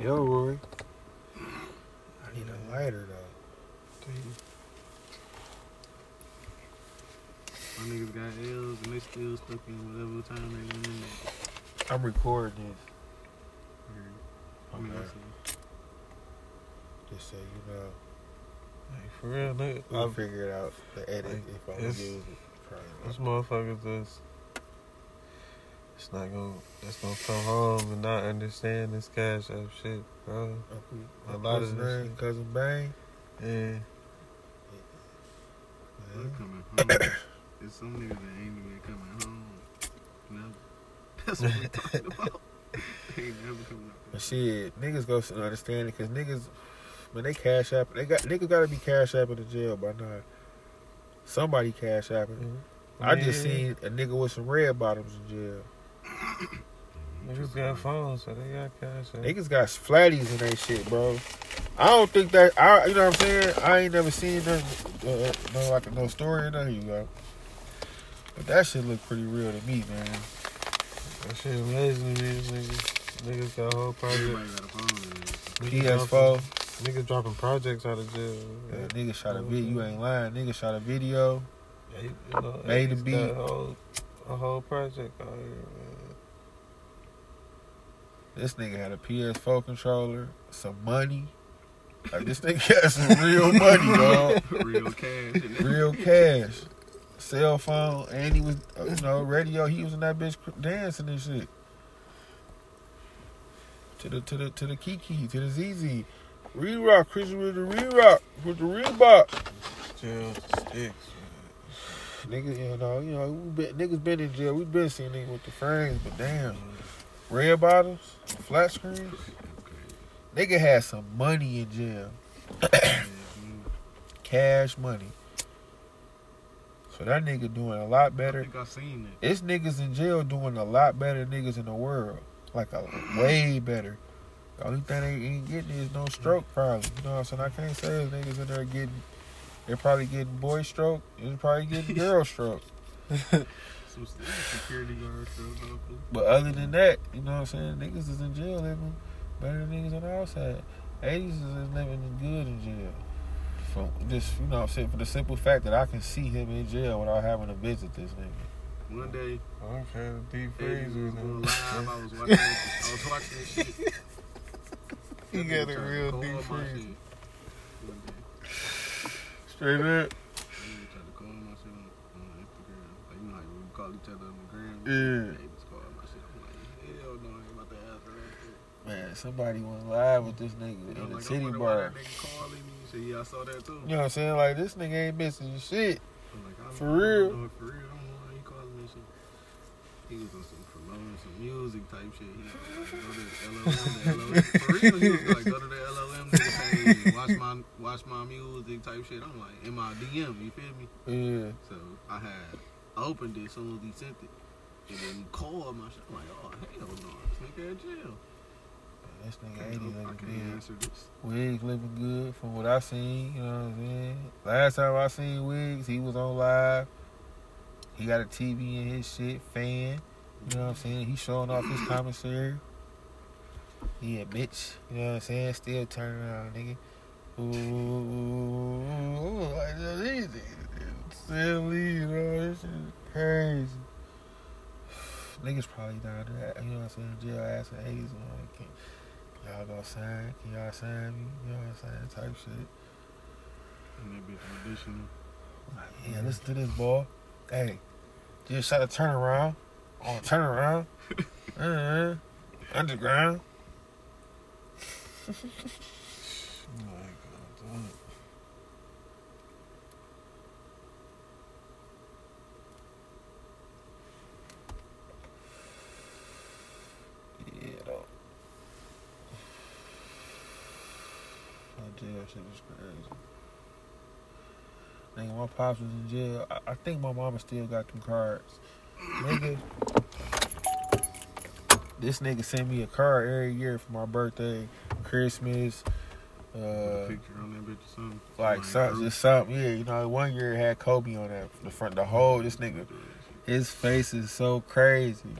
Yo, Roy. I need a lighter though. My niggas got L's and they still stuck in whatever time they went in there. I'm recording this. I mean, Okay. Just so you know, Like, for real, nigga. we'll I'm- figure it out. The edit Like, if I it's- use it. Probably This motherfuckers just it's not gonna it's gonna come home and not understand this cash app shit, bro. A A lot lot of of this name, shit. cousin Bang. Yeah. Man. Look, coming home. There's some niggas that ain't even coming home. Never. That's what we talking about. they ain't never coming out. But shit, niggas go to understand it because niggas, when they cash app, they got niggas got to be cash app in the jail by now. Somebody cash apping. Mm-hmm. I just seen a nigga with some red bottoms in jail. Niggas got phones, so they got cash app. Niggas got flatties in they shit, bro. I don't think that I, you know what I'm saying. I ain't never seen nothing, uh, no like no story or nothing. You go, but that shit look pretty real to me, man. That shit amazing to me, niggas. Niggas got a whole Everybody project. got a phone. man. PS4, dropping- Niggas dropping projects out of jail. yeah, nigga shot a video. You ain't lying. Nigga shot a video. Yeah, you you know, Made the niggas beat. Got A whole, project out here, man. This nigga had a PS4 controller, some money. Like this nigga got some real money, dog. Real cash. Real cash. Cell phone, and he was, uh, you know, radio. He was in that bitch dancing and shit. To the to the to the Kiki, to the ZZ, Re Rock, Chris with the Re Rock, with the Reebok. Jail sticks, Niggas, you know, you know, we been, niggas been in jail. We been seeing niggas with the frames, but damn, red bottles, flat screens. Nigga had some money in jail, cash money. So that nigga doing a lot I better. think I seen it. It's niggas in jail doing a lot better than niggas in the world. Like a way better. The only thing they ain't getting is no stroke probably. You know what I'm saying? I can't say niggas in there getting they're probably getting boy stroke. They're probably getting girl stroke. Some security guards still. But other than that, you know what I'm saying? Niggas is in jail living better than niggas on the outside. 80s is living good in jail. For just, you know what I'm saying? For the simple fact that I can see him in jail without having to visit this nigga. One day, I'm trying to deep Aiden freeze was right live. I was watching. It, I was watching this shit. He got a real deep freeze. Shit. One day. Straight up. That nigga tried to call my shit on, on Instagram. Like, you know how we call each other on the gram? Yeah. They just call my shit. I'm like, hell no, I ain't about to answer that shit. Man, somebody went live with this nigga I'm in the like, I tity wonder why bar. that nigga calling me. He yeah, I saw that too. You know what I'm saying? Like this nigga ain't missing shit. I'm like, I For don't real? know, For real, I don't know why he calling me shit. He was on some promoting some music type shit. He was like, go to the LLM, the LLM. For real, he was like, go to the LLM, nigga, say, watch my, watch my music type shit. I'm like, in my DM, you feel me? Yeah. So I had I opened it as soon as he sent it. And then he called my shit. I'm like, oh, hell no, this nigga in jail. This nigga ain't can't, I living can't good. answer this. Wigs living good from what I seen, you know what I'm saying? Last time I seen Wigs, he was on live. He got a TV in his shit, fan. You know what I'm saying? He showing off his commissary. He a bitch, you know what I'm saying? Still turning around, nigga. Ooh, like that easy. Silly, you know, this is crazy. Niggas probably down there, you know what I'm saying? Jail ass and 80s, you know, they can't. Y'all gonna sign? Can y'all sign me? You know what I'm saying? Type shit. And that bitch auditioning. Like, yeah, listen to this, boy. Hey, just shot a turnaround. On turnaround. uh, underground. Oh damn. Yeah, though. Jail shit was crazy. Nigga, my pops was in jail. I, I think my mama still got them cards. Nigga. This nigga sent me a card every year for my birthday, Christmas, uh, picture on that bitch or something. like something, just something. Yeah, you know, one year it had Kobe on that the front, the whole. This nigga, his face is so crazy.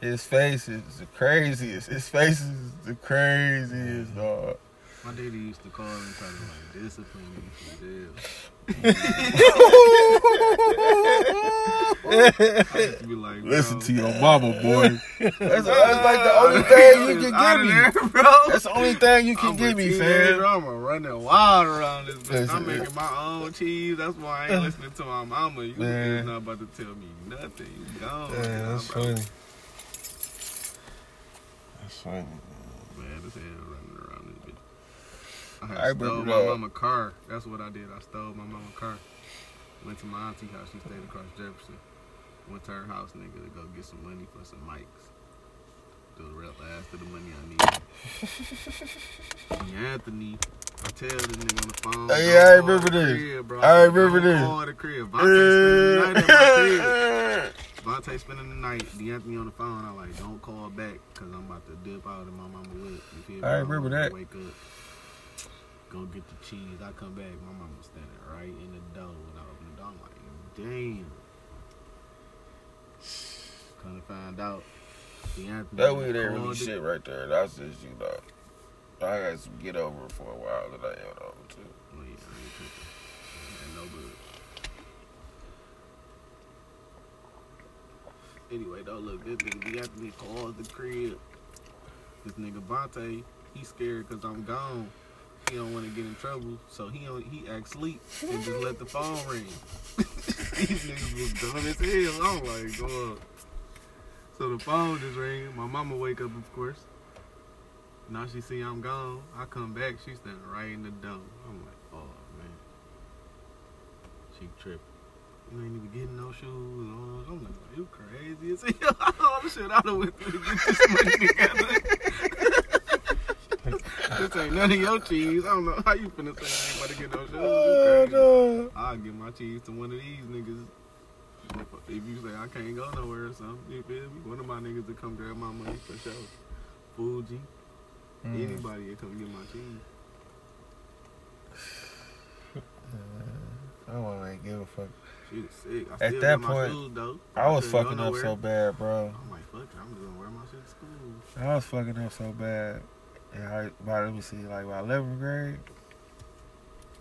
His face is the craziest. His face is the craziest, dog. My daddy used to call me to like discipline me from jail. I used to be like, Listen to your mama, boy. That's, that's like the only thing you can give me. there, bro. That's the only thing you can I'm give me, teenager, fam. I'm running wild around this bitch. Listen, I'm making my own cheese. That's why I ain't listening to my mama. You Man. is not about to tell me nothing. You gone. Yeah, that's bro. funny. That's funny. Man, this hell running around this bitch. I I stole my that. mama car. That's what I did. I stole my mama car. Went to my auntie house. She stayed across Jefferson. Went to her house, nigga, to go get some money for some mics. Do the last of the money I need. Anthony, I tell this nigga on the phone. Hey, I remember this. crib, bro. I remember this. Call the crib. Vontae spending the night at my crib. Vontae spending the night. DeAnthony on the phone. I like, don't call back because I'm about to dip out of my mama whip. You feel me? I remember that. Wake up, go get the cheese. I come back. My mama standing right in the door when I open the door. I'm like, damn. Come to find out, DeAnthony That weed ain't really called shit right there. That's just, you know. I got to get over it for a while that I held over to. Oh, yeah, I ain't. No good. Anyway, though, look, this nigga DeAnthony calls the crib. This nigga Vontae, he scared because I'm gone. He don't want to get in trouble, so he he act sleep and just let the phone ring. These niggas was dumb as hell. I'm like, up. So the phone just ring. My mama wake up, of course. Now she see I'm gone. I come back, she standing right in the door. I'm like, oh man. She tripping. You ain't even getting no shoes. I'm like, you crazy as hell. oh shit, I done went through to get this money together. This ain't none of your cheese. I don't know how you finna say I ain't about to get no shoes. Oh, no. I'll give my cheese to one of these niggas. If you say I can't go nowhere or something, you feel me? One of my niggas to come grab my money for sure. Fuji. Mm. Anybody that come get my cheese. I don't even give a fuck. Sick. I At still that point, shoes. I was fucking up so bad, bro. I'm like, fuck it, I'm just gonna wear my shit to school. I was fucking up so bad. And I, by, let me see, like by 11th grade,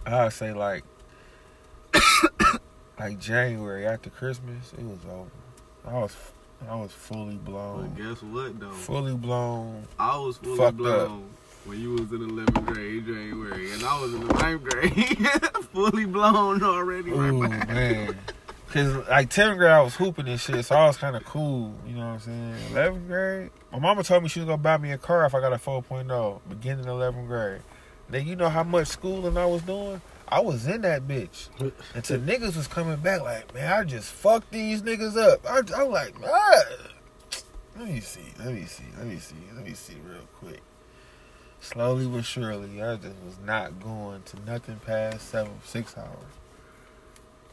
I'd say like, like January after Christmas, it was over. I was, I was fully blown. But guess what though? fully blown. I was fully blown when you was in 11th grade, January, and I was in the 9th grade, fully blown already. Ooh right man, cause like 10th grade I was hooping and shit, so I was kind of cool. You know what I'm saying? 11th grade, my mama told me she was gonna buy me a car if I got a 4.0 beginning of 11th grade. Then you know how much schooling I was doing. I was in that bitch. Until niggas was coming back like, man, I just fucked these niggas up. I, I'm like, ah. let me see, let me see, let me see, let me see real quick. Slowly but surely, I just was not going to nothing past seven, six hours.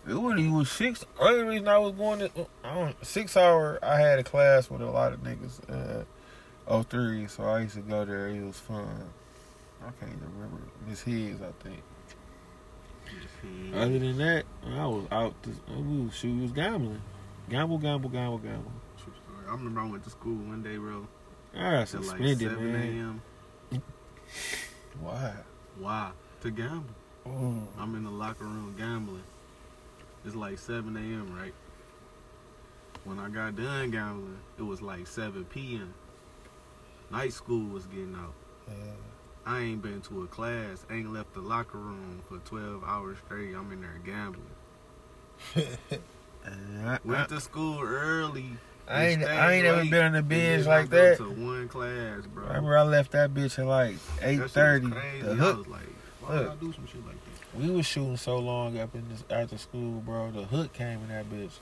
It really was six. Only reason I was going to I don't, six hour, I had a class with a lot of niggas. Uh, 03, so I used to go there. It was fun. I can't even remember Miss Higgs, I think. Other than that, I was out. To, we was, shoot, was gambling, gamble, gamble, gamble, gamble. True story. I remember I went to school one day, bro. I At like suspended, 7 man. a.m. Why? Why? To gamble. Ooh. I'm in the locker room gambling. It's like 7 a.m., right? When I got done gambling, it was like 7 p.m. Night school was getting out. Yeah. I ain't been to a class, ain't left the locker room for 12 hours straight. I'm in there gambling. I, Went to school early. I ain't, I ain't never late, been in a binge like that. To one class, bro. I remember I left that bitch at like eight thirty. eight shit was thirty. crazy. The I was like, why would I do some shit like this? We was shooting so long up in this after school, bro. The hook came in that bitch.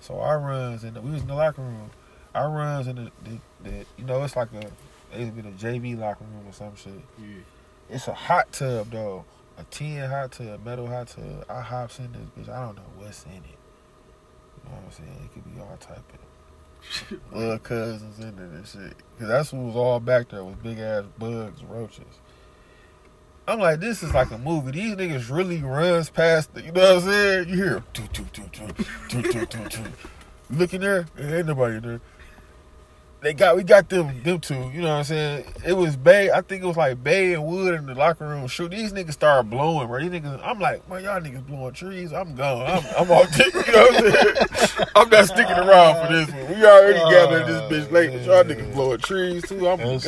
So our runs and we was in the locker room. Our runs in the, the, the you know it's like a it's been a JV locker room or some shit. Yeah. It's a hot tub though, a tin hot tub, metal hot tub. I hops in this bitch. I don't know what's in it. You know what I'm saying? It could be all type of little cousins in there and shit. Cause that's what was all back there was big ass bugs, roaches. I'm like, this is like a movie. These niggas really runs past the, you know what I'm saying? You hear doo, doo, doo, doo, doo, doo, doo, doo. Look in there, ain't nobody there. They got we got them them two, you know what I'm saying? It was Bay, I think it was like Bay and Wood in the locker room. Shoot, these niggas started blowing, bro. These niggas I'm like, man, y'all niggas blowing trees. I'm gone. I'm I'm all you know what I'm saying? I'm not sticking around for this one. We already gathered this bitch late, but y'all niggas blowing trees too. I'm gone.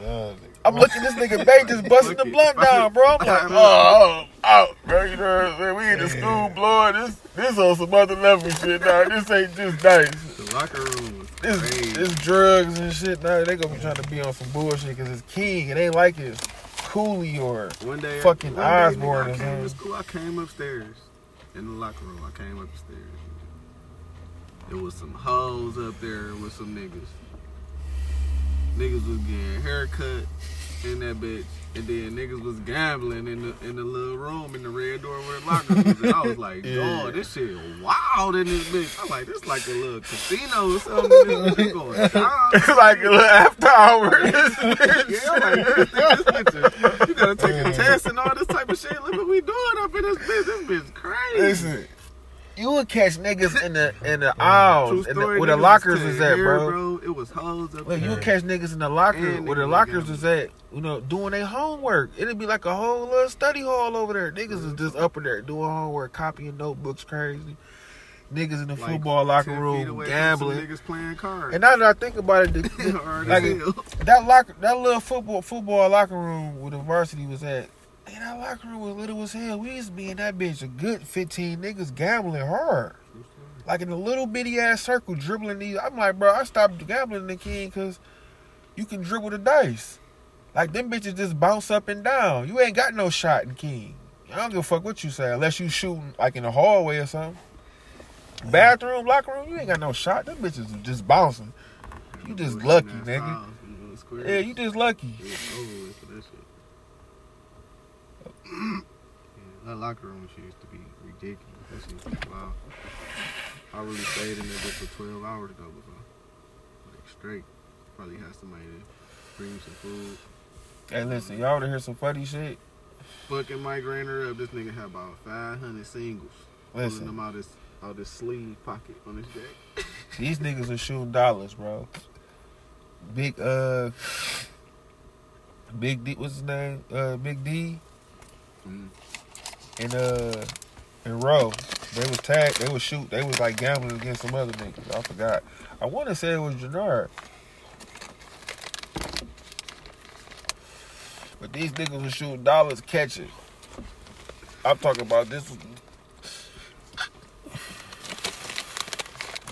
Nigga, I'm looking this nigga Bay just busting the blunt down, bro. I'm like, oh, I'm out, bro. You know what I'm saying? We in the school blowing this. This on some other level shit now. This ain't just nice. The locker room This, this drugs and shit. Now they gonna be trying to be on some bullshit because it's King. It ain't like it's Cooley or One day, fucking one day, Osborn nigga, I came school. I came upstairs in the locker room. I came upstairs. There was some hoes up there with some niggas. Niggas was getting haircut in that bitch, and then niggas was gambling in the in the little room in the red door where the locker was. And I was like, Yeah. dog, this shit wild in this bitch. I'm like, this like a little casino or something. This bitch going it's like a little after hour. Yeah, I'm like, this, this bitch, you gotta take a test and all this type of shit. Look what we doing up in this bitch. This bitch crazy. Listen, you would catch niggas in the in the aisles in the, where the lockers was is at, hair, bro. It was hoes up Look, you would catch niggas in the locker And where the lockers gambling. is at, you know, doing their homework. It'd be like a whole little study hall over there. Niggas is mm-hmm. just up in there doing homework, copying notebooks, crazy. Niggas in the Like, football locker room gambling. Niggas playing cards. And now that I think about it, the, the- like as that locker, that little football football locker room where the varsity was at. Man, that locker room was little as hell. We used to be in that bitch a good fifteen niggas gambling hard, like in a little bitty ass circle dribbling these. I'm like, bro, I stopped gambling the king because you can dribble the dice. Like them bitches just bounce up and down. You ain't got no shot in king. I don't give a fuck what you say unless you shooting like in the hallway or something. Bathroom, locker room, you ain't got no shot. Them bitches just bouncing. You just lucky, nigga. tiles, you know, squares. Yeah, you just lucky. It was over with for that shit. Yeah, that locker room shit used to be ridiculous. That shit to wild. I really stayed in there just for 12 hours though before. Like straight. Probably had somebody to bring me some food. Hey, listen, y'all wanna hear some funny shit? Fucking Mike Rainer up. This nigga had about 500 singles. Pulling Listen, them out his, out his sleeve pocket on his jacket. these niggas are shooting dollars, bro. Big, uh, Big D, what's his name? Uh, Big D Mm. and, uh, and Roe. They was tagged, they was shoot, they was like gambling against some other niggas. I forgot. I wanna say it was Jannard. But these niggas was shooting dollars catching. I'm talking about this.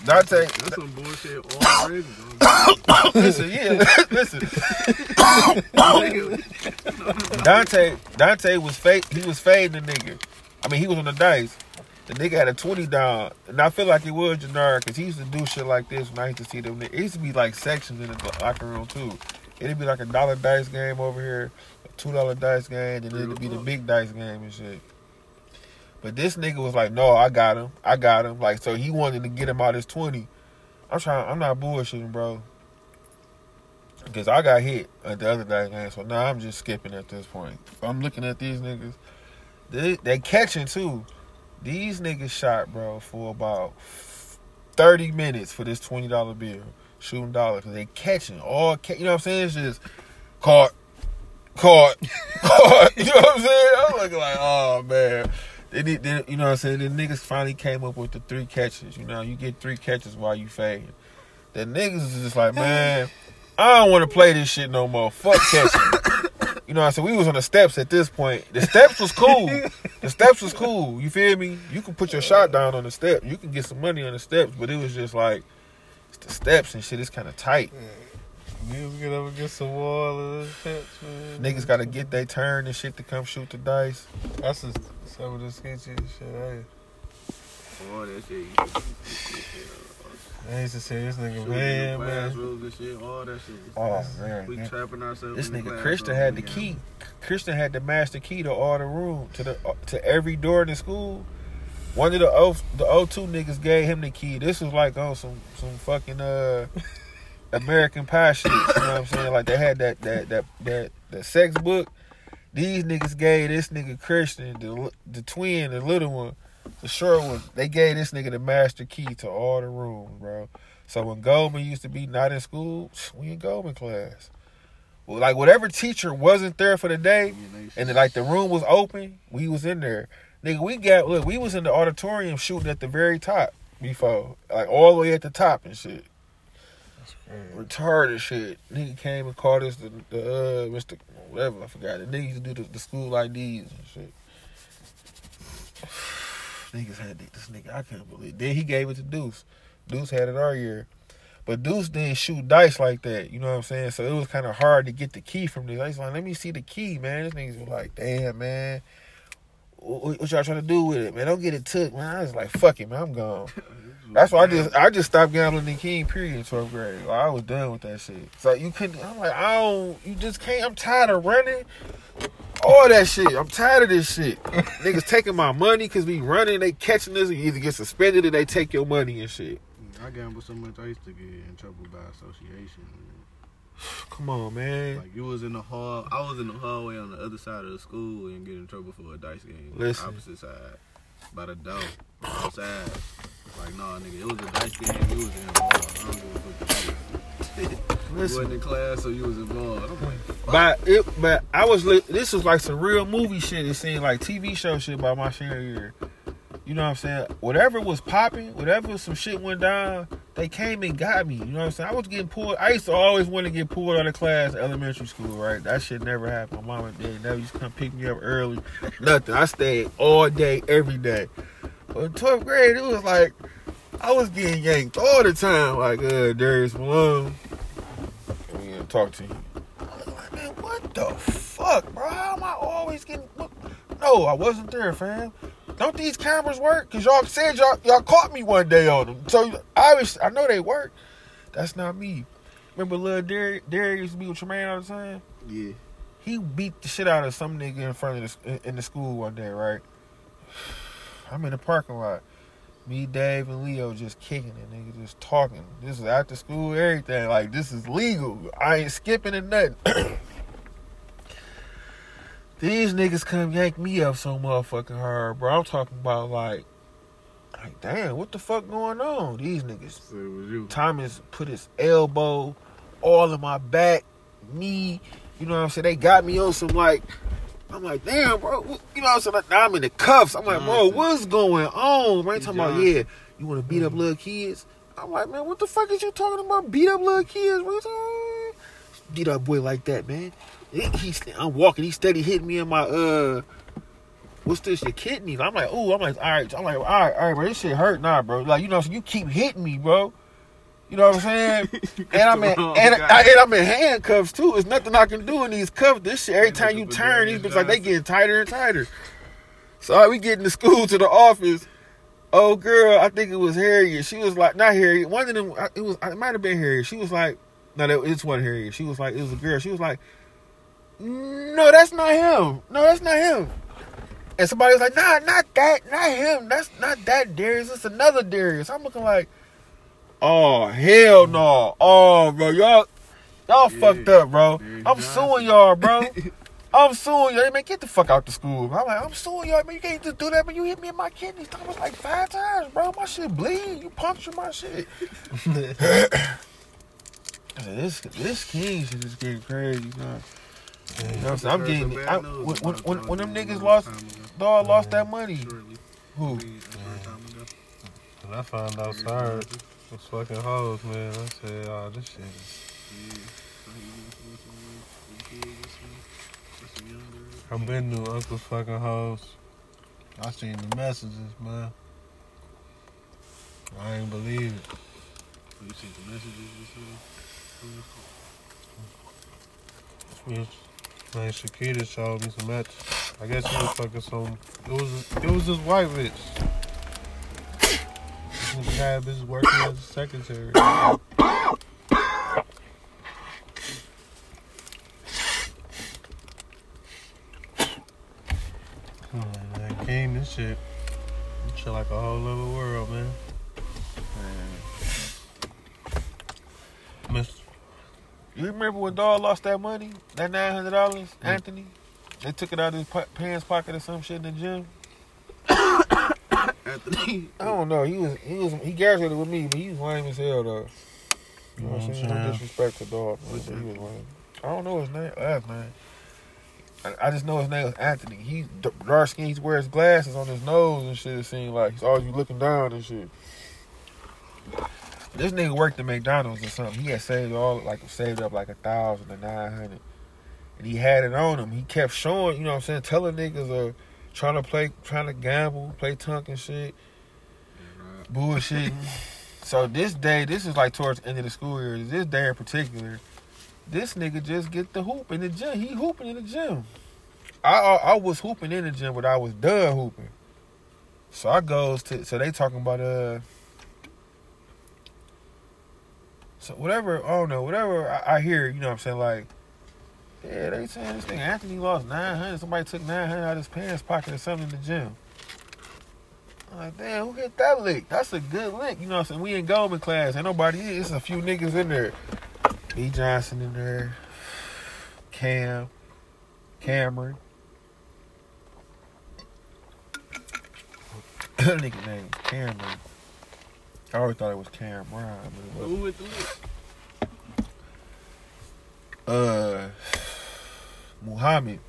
Dante, That's some bullshit already. listen, yeah, listen. Dante, Dante was fade. He was fading the nigga. I mean, he was on the dice. The nigga had a twenty down, and I feel like it was Jannard because he used to do shit like this when I used to see them. It used to be like sections in the locker room too. It'd be like a dollar dice game over here, a two dollar dice game, and then it'd be the big dice game and shit. But this nigga was like, "No, I got him. I got him." Like, so he wanted to get him out his twenty. I'm trying. I'm not bullshitting, bro. Because I got hit at the other day, game, so now I'm just skipping at this point. I'm looking at these niggas. They they catching too. These niggas shot, bro, for about thirty minutes for this twenty dollar bill, shooting dollars. Cause they catching all, ca- you know what I'm saying? It's just caught, caught, caught. You know what I'm saying? I'm looking like, oh man. They need, they, you know what I'm saying? The niggas finally came up with the three catches. You know, you get three catches while you fading. The niggas is just like, man, I don't want to play this shit no more. Fuck catching. You know what I'm saying? We was on the steps at this point. The steps was cool. The steps was cool. You feel me? You can put your shot down on the step. You can get some money on the steps, but it was just like it's the steps and shit. is kind of tight. Niggas get up against the wall and the steps, man. Niggas got to get their turn and shit to come shoot the dice. That's just some of the sketchy shit. I, All that shit. used to be shit. I used to say this nigga Shooting man, man. and shit. All that shit. Oh man, We man. trapping ourselves. this in the nigga Christian had the key. Christian had the master key to all the room to the to every door in the school. One of the O the O two niggas gave him the key. This was like on some some fucking uh American Pie shit. You know what I'm saying? Like they had that that that that that sex book. These niggas gave this nigga Christian the the twin, the little one, the short one. They gave this nigga the master key to all the rooms, bro. So when Goldman used to be not in school, we in Goldman class. Well, like whatever teacher wasn't there for the day, and then, like the room was open, we was in there. Nigga, we got look, we was in the auditorium shooting at the very top before, like all the way at the top and shit. Retarded shit. Nigga came and called us the, the uh, Mr. Whatever I forgot. The niggas do the, the school IDs and shit. Niggas had this nigga. I can't believe. Then he gave it to Deuce. Deuce had it our year. But Deuce didn't shoot dice like that. You know what I'm saying? So it was kind of hard to get the key from this. I was like, let me see the key, man. This niggas was like, damn, man. What, what y'all trying to do with it, man? Don't get it took, man. I was like, fuck it, man. I'm gone. That's why I just I just stopped gambling in King period in 12th grade. Like, I was done with that shit. So you couldn't I'm like, I don't you just can't I'm tired of running. All that shit. I'm tired of this shit. Niggas taking my money because we running, they catching us, you either get suspended or they take your money and shit. I gambled so much I used to get in trouble by association. Come on, man. Like you was in the hall, I was in the hallway on the other side of the school and get in trouble for a dice game. Listen. opposite side, by the door, outside. Like nah, nigga, it was a dice game. You was in the hall. I don't give a fuck. You Listen. wasn't in class, so you was involved. I'm like, fuck. But it, but I was this was like some real movie shit. It seemed like TV show shit by my senior year. You know what I'm saying? Whatever was popping, whatever some shit went down, they came and got me. You know what I'm saying? I was getting pulled. I used to always want to get pulled out of class elementary school, right? That shit never happened. My mom and dad never used to come pick me up early. Nothing. I stayed all day, every day. But in 12th grade, it was like I was getting yanked all the time. Like, uh, Darius Malone. I'm gonna talk to you. I was like, man, what the fuck, bro? How am I always getting? No, I wasn't there, fam. Don't these cameras work? Cause y'all said y'all y'all caught me one day on them. So obviously, I know they work. That's not me. Remember, little Derry, Derry used to be with Tremaine all the time. yeah. He beat the shit out of some nigga in front of the in- in the school one day, right? I'm in the parking lot. Me, Dave, and Leo just kicking it, nigga, just talking. This is after school, everything. Like this is legal. I ain't skipping and nothing. These niggas come yank me up so motherfucking hard, bro. I'm talking about like, like damn, what the fuck going on? These niggas. So it was you. Thomas put his elbow all in my back, knee. You know what I'm saying? They got me on some like, I'm like, damn, bro. You know what I'm saying? Like, now I'm in the cuffs. I'm like, bro, what's going on? Man, talking about, yeah, you want to beat up mm. little kids? I'm like, man, what the fuck is you talking about? Beat up little kids? What you talking? Beat up boy like that, man. He, he's, I'm walking. He steady hitting me in my uh. What's this? Your kidneys? I'm like, ooh. I'm like, all right. I'm like, all right, all right, bro. This shit hurt, nah, bro. Like, you know, so you keep hitting me, bro. You know what I'm saying? and I'm in, and. I, and I'm in handcuffs too. There's nothing I can do in these cuffs. This shit, every time you turn, these bitches like they getting tighter and tighter. So right, we getting to school to the office. Oh girl, I think it was Harriet. She was like, not Harriet. One of them, it was, it might have been Harriet. She was like, no, it's one Harriet. She was like, it was a girl. She was like, no, that's not him. No, that's not him. And somebody was like, nah, not that, not him. That's not that Darius. It's another Darius. I'm looking like, oh hell no. Oh bro, y'all, y'all Yeah, fucked up, bro. I'm suing y'all, bro. I'm suing y'all. Man, get the fuck out the school. I'm like, I'm suing y'all, man. You can't just do that, man. You hit me in my kidneys. Was like five times, bro. My shit bleed. You punctured my shit. This this king shit is getting crazy, man. You know what I'm saying? I'm getting some bad I, when, when, when, when them niggas niggas lost, long time ago. dog lost that money. Shortly. Who? I mean, a long time ago. When I found out Sarge was fucking hoes, man, I said, oh, this shit is. Yeah. So he was with some- some kids or some- with some young girls. I've been to Uncle's fucking hoes. I seen the messages, man. I ain't believe it. You seen the messages you seen? Bitch, Man, Shakita showed me some matches. I guess he was fucking some. It was it was this white bitch. This nigga had bitch working as a secretary. Come on, man. King, this shit. Shit like a whole other world, man. Miss, You remember when dog lost that money? That nine hundred dollars, Anthony? They took it out of his pa- pants pocket or some shit in the gym. Anthony. I don't know. He was he was he graduated with me, but he was lame as hell though. You know what I'm saying? No disrespect to dog, but he was lame. I don't know his name uh, last name. I, I just know his name was Anthony. He's d- dark skin. He wears glasses on his nose and shit. It seems like he's always looking down and shit. This nigga worked at McDonald's or something. He had saved all like saved up like a thousand or nine hundred, and he had it on him. He kept showing, you know what I'm saying, telling niggas uh trying to play, trying to gamble, play tunk and shit bullshit. so this day, this is like towards the end of the school year. This day in particular, this nigga just get the hoop in the gym. He hooping in the gym. I I, I was hooping in the gym, but I was done hooping. So I goes to so they talking about uh. So whatever, I don't know, whatever I, I hear, you know what I'm saying, like, yeah, they saying this thing Anthony lost 900. Somebody took 900 out of his pants pocket or something in the gym. I'm like, damn, who hit that lick? That's a good lick. You know what I'm saying? We in Goldman class. Ain't nobody. It's a few niggas in there. B. Johnson in there. Cam. Cameron. Nigga name Cameron. I always thought it was Cameron, but it wasn't. Who with the list? Uh, Muhammad.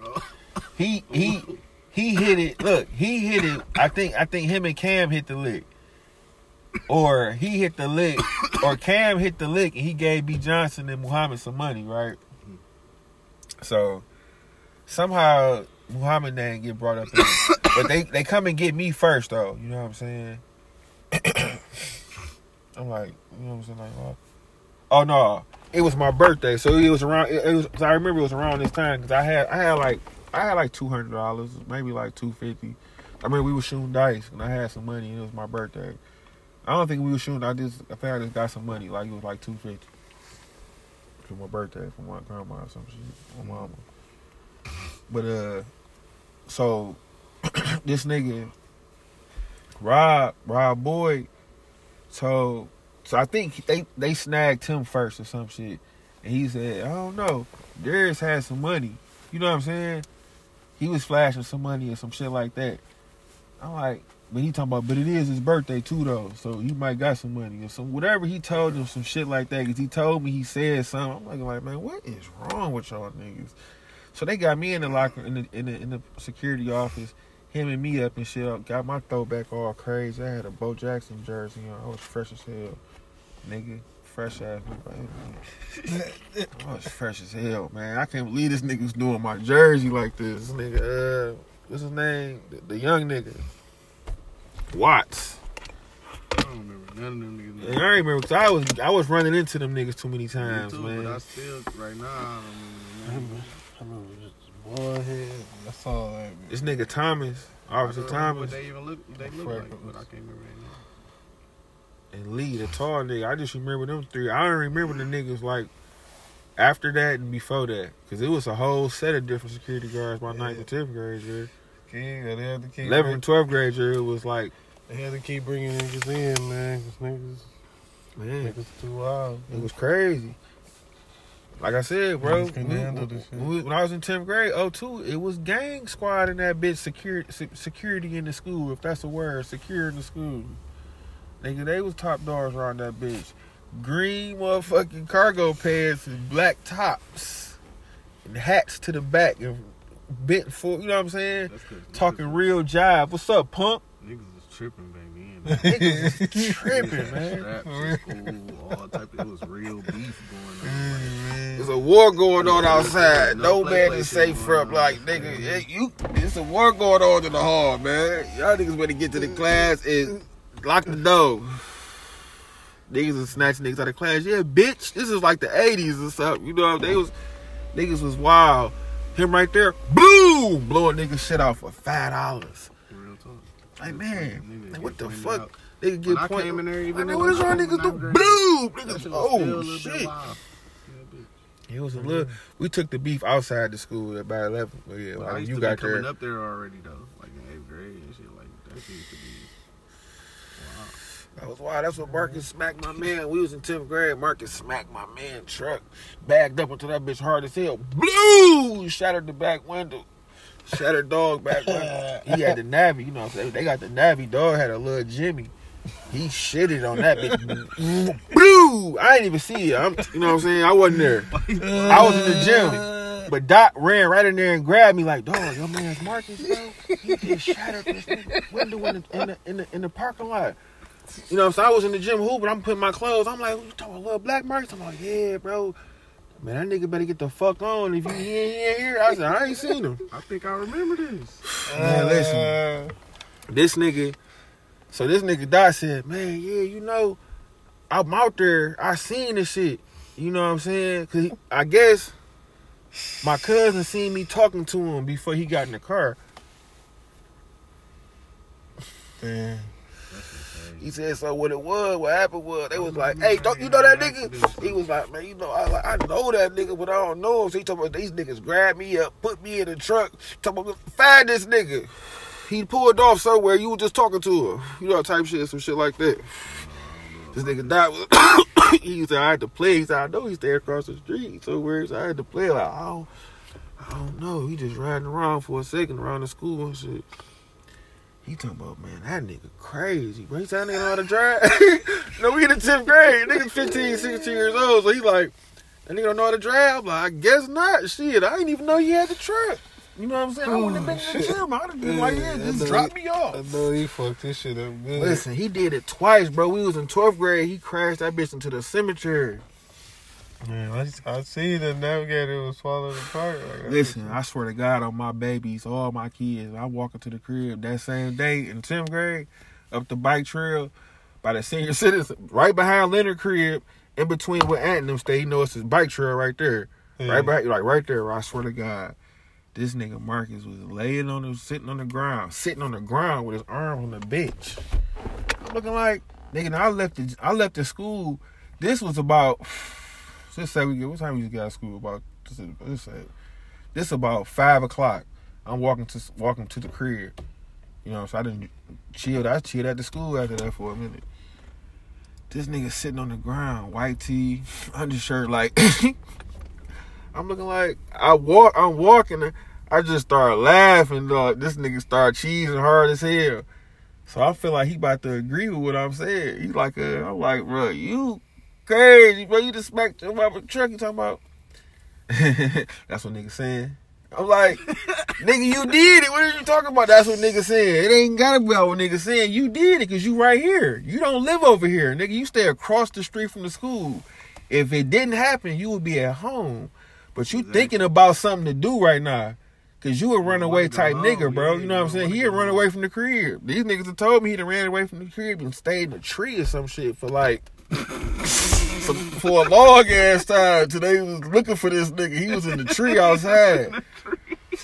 Oh. He he he hit it. Look, he hit it. I think I think him and Cam hit the lick, or he hit the lick, or Cam hit the lick, and he gave B Johnson and Muhammad some money, right? So somehow Muhammad didn't get brought up, in but they they come and get me first though. You know what I'm saying? I'm like, you know what I'm saying? Like, oh, oh no, it was my birthday, so it was around. It, it was. I remember it was around this time because I had I had like I had like two hundred dollars, maybe like two fifty. I mean, we were shooting dice and I had some money and it was my birthday. I don't think we were shooting. I just I think I just got some money. Like it was like two fifty for my birthday from my grandma or some shit, my mama. But uh, so this nigga Rob Rob Boyd told. So I think they they snagged him first or some shit, and he said, I don't know. Darius had some money. You know what I'm saying? He was flashing some money or some shit like that. I'm like, but he talking about, but it is his birthday too though, so he might got some money or some whatever he told him some shit like that. Cause he told me he said something. I'm like, like man, what is wrong with y'all niggas? So they got me in the locker in the in the, in the security office, him and me up and shit. Up, got my throwback all crazy. I had a Bo Jackson jersey on. I was fresh as hell, nigga. Fresh ass. nigga. I was fresh as hell, man. I can't believe this nigga's doing my jersey like this. This nigga, uh, what's his name? The, the young nigga. Watts. I don't remember none of them niggas. And I remember because I was I was running into them niggas too many Me times, too, man. I still, right now, I don't remember. I remember just one head. That's all I This nigga Thomas, Officer I what Thomas, they even look, they look like, but I can't remember their name. and Lee, the tall nigga. I just remember them three. I don't remember the niggas like after that and before that, because it was a whole set of different security guards my ninth and tenth grade year. King, they had to keep 11th and 12th grade year, it was like, They had to keep bringing niggas in, man. Cause niggas, man, niggas too wild. it was crazy. Like I said, bro, Niggas when, handle this shit. when we- when I was in 10th grade, oh two, it was gang squad in that bitch, security, security in the school, if that's a word, secure in the school. Nigga, they was top dogs around that bitch. Green motherfucking cargo pants and black tops. And hats to the back and bent for, you know what I'm saying? That's 'cause Talking niggas, real jive. What's up, punk? Niggas is tripping back then. Niggas is tripping, man. straps school, all type of, it was real beef going on. There's a war going on outside. No No man is safe from like nigga. Hey, you, it's a war going on in the hall, man. Y'all niggas better get to the class and lock the door. Niggas is snatching niggas out of class. Yeah, bitch. This is like the '80s or something. You know, they was niggas was wild. Him right there, boom, blowing niggas shit off for five dollars. Like man, like, what the fuck? out. Nigga get When I came in there, even Like, what is y'all niggas do? Boom, niggas. shit was oh, still a Oh shit. Wild. It was a little. We took the beef outside the school at about eleven. But yeah, I like you got coming there. up there already though, like in eighth grade and shit. Like that shit used to be. Wow. That was why. That's what Marcus smacked my man. We was in tenth grade. Marcus smacked my man truck, bagged up into that bitch hard as hell. Blue shattered the back window. Shattered dog back. he had the Navi, you know. what I'm saying? They got the Navi dog had a little Jimmy. He shitted on that bitch. Blue. I didn't even see it. I'm, you know what I'm saying? I wasn't there. I was in the gym. But Doc ran right in there and grabbed me like, dog, your man's Marcus, bro. He just shattered this window in the, in the, in the, in the parking lot. You know what I'm saying? I was in the gym hooping. I'm putting my clothes. I'm like, you talking about little black Marcus? I'm like, yeah, bro. Man, that nigga better get the fuck on. If you he ain't, he here, I said, I ain't seen him. I think I remember this. Man, listen. This nigga, so this nigga Dot said, man, yeah, you know, I'm out there. I seen this shit. You know what I'm saying? Cause he, I guess my cousin seen me talking to him before he got in the car. Man. He said, so what it was, what happened was, they was like, hey, don't you know that nigga? He was like, man, you know, I, like, I know that nigga, but I don't know him. So he talking about these niggas grabbed me up, put me in the truck, talking about, find this nigga. He pulled off somewhere, you were just talking to him. You know, type shit, some shit like that. This nigga died. he said, I had to play. He said, I know he stayed across the street. So where I had to play, like, I don't, I don't know. He just riding around for a second around the school and shit. He talking about, man, that nigga crazy, bro. He said, that nigga know how to drive. no, we in the 10th grade. Nigga 15, 16 years old. So he like, that nigga don't know how to drive. I'm like, I guess not. Shit, I didn't even know you had the truck. You know what I'm saying? I wouldn't have been in the gym. I'd have been like, yeah, just drop he- me I off. know he fucked this shit up good. Listen, he did it twice, bro. We was in 12th grade. He crashed that bitch into the cemetery. Man, I, I see the navigator was falling apart. Like, Listen, I swear to God on my babies, all my kids, I walk into the crib that same day in 10th grade, up the bike trail by the senior citizen, right behind Leonard crib, in between where Aunt and them stay. You know it's his bike trail right there. Yeah. Right back, like right there. I swear to God. This nigga Marcus was laying on the sitting on the ground, sitting on the ground with his arm on the bench. I'm looking like nigga. I left the I left the school. This was about just say we get what time out of school about just say this about five o'clock. I'm walking to walking to the crib. You know, so I didn't chill. I chilled at the school after that for a minute. This nigga sitting on the ground, white tee, undershirt, like I'm looking like I walk. I'm walking. I just started laughing. Dog. This nigga started cheesing hard as hell. So I feel like he about to agree with what I'm saying. He's like, uh, I'm like, bro, you crazy, bro. You just smacked your mother truck. You talking about? That's what nigga saying. I'm like, nigga, you did it. What are you talking about? That's what nigga saying. It ain't gotta be what nigga saying. You did it because you right here. You don't live over here, nigga. You stay across the street from the school. If it didn't happen, you would be at home. But you Exactly. thinking about something to do right now. Cause you a runaway type nigga, bro. yeah, You know what I'm saying? He had run away from the crib. These niggas have told me he done ran away from the crib and stayed in a tree or some shit for like for, for a long ass time. Today was looking for this nigga. He was in the tree outside.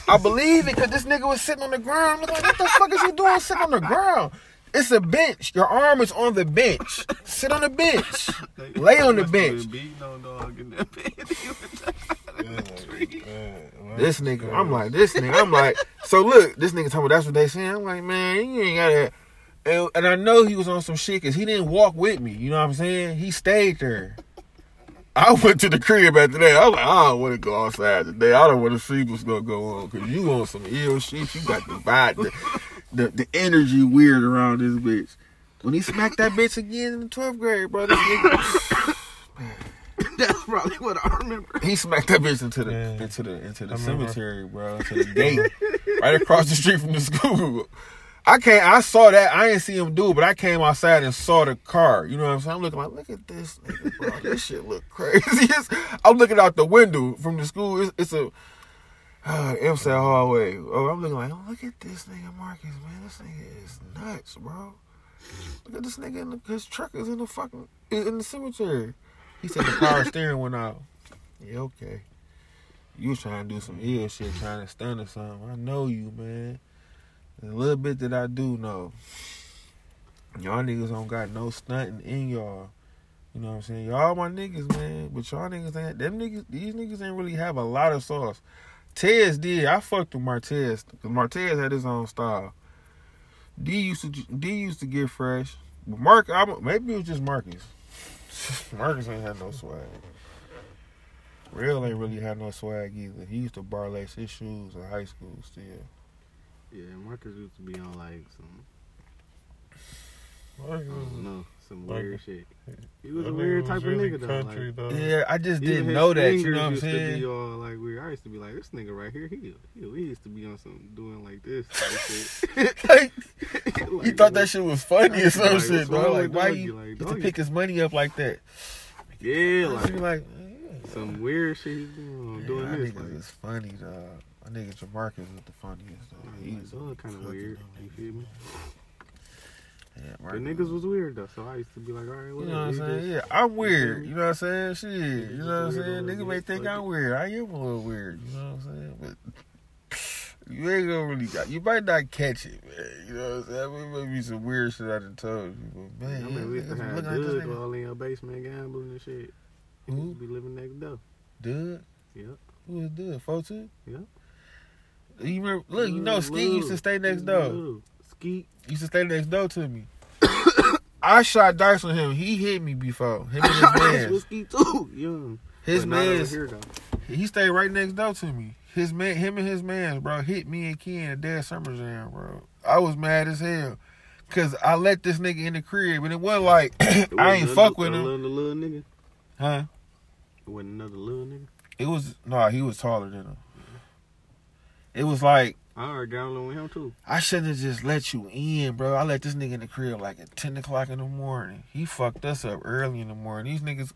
I believe it because this nigga was sitting on the ground. Like, what the fuck is you doing sitting on the ground? It's a bench. Your arm is on the bench. Sit on the bench. Lay on the bench. been Beating on dog in that bed. This nigga, I'm like, this nigga, I'm like, so look, this nigga told me that's what they saying. I'm like, man, you ain't gotta. And, and I know he was on some shit because he didn't walk with me. You know what I'm saying? He stayed there. I went to the crib after that. I was like, I don't want to go outside today. I don't want to see what's gonna go on because you on some ill shit. You got the vibe, the, the the energy weird around this bitch. When he smacked that bitch again in the 12th grade, bro, this nigga, That's probably what I remember. he smacked that bitch into the Yeah. into the into the I remember. cemetery, bro, into the gate, right across the street from the school. I can't. I saw that. I didn't see him do it, but I came outside and saw the car. You know what I'm saying? I'm looking like, look at this, nigga, bro. This shit look crazy. It's- I'm looking out the window from the school. It's, it's a uh, MSAT hallway. Oh, I'm looking like, oh, look at this nigga Marcus, man. This nigga is nuts, bro. Look at this nigga. In the, his truck is in the fucking in the cemetery. He said the power steering went out. Yeah, okay. You was trying to do some ill shit, trying to stun or something. I know you, man. A little bit that I do know. Y'all niggas don't got no stunting in y'all. You know what I'm saying? Y'all my niggas, man. But y'all niggas ain't them niggas these niggas ain't really have a lot of sauce. Tez did. I fucked with Martez. Cause Martez had his own style. D used to D used to get fresh. But Mark I, maybe it was just Marcus. Marcus ain't had no swag. Real ain't really had no swag either. He used to bar lace his shoes in high school still. Yeah, Marcus used to be on like some, Like, I don't some Like- weird shit. He was that a weird was type really of nigga though. country, Like, though. Yeah, I just didn't know that. You know what I'm used To saying? be all like weird. I used to be like, this nigga right here, he, he, he used to be on some doing like this. Type shit. like, Like, you thought that shit was funny or some Like, shit, what's bro. wrong Like, why doggy? you Like, used to pick his money up like that? Yeah, like like, yeah. some weird shit he's doing, oh, Yeah, doing that this. nigga Like, is funny, dog. My nigga Jamarcus is the funniest, though. he He's was kind of weird. You feel me? Yeah, The niggas was weird though, so I used to be like, all right, You know what I'm saying? just- Yeah, I'm weird. You know what I'm saying? Shit. You know what I'm saying? on Nigga may think fucking- I'm weird. I am a little weird. You know what I'm saying? But you ain't gonna really got. You might not catch it, man. You know what I'm saying? I mean, maybe some weird shit I done told you, but man, I mean, we used to niggas have looking at this all in your basement gambling and shit. He Who? used to be living next door. Dude, Yep. who was Dude? Photo? Yep. You remember? Look, you know, Little- Skeet used to stay next door. Skeet. Used to stay next door to me. I shot dice on him. He hit me before. Him and his man. with too. Young. His But not over man. He stayed right next door to me. His man, him and his man, bro, hit me and Ken at Dad Summer Jam, bro. I was mad as hell. Cause I let this nigga in the crib and it wasn't like It I ain't fuck with him. Another little nigga. Huh? It wasn't another little nigga. It was no, he was taller than him. It was like I already gambling with him too. I shouldn't have just let you in, bro. I let this nigga in the crib like at ten o'clock in the morning. He fucked us up early in the morning. These niggas,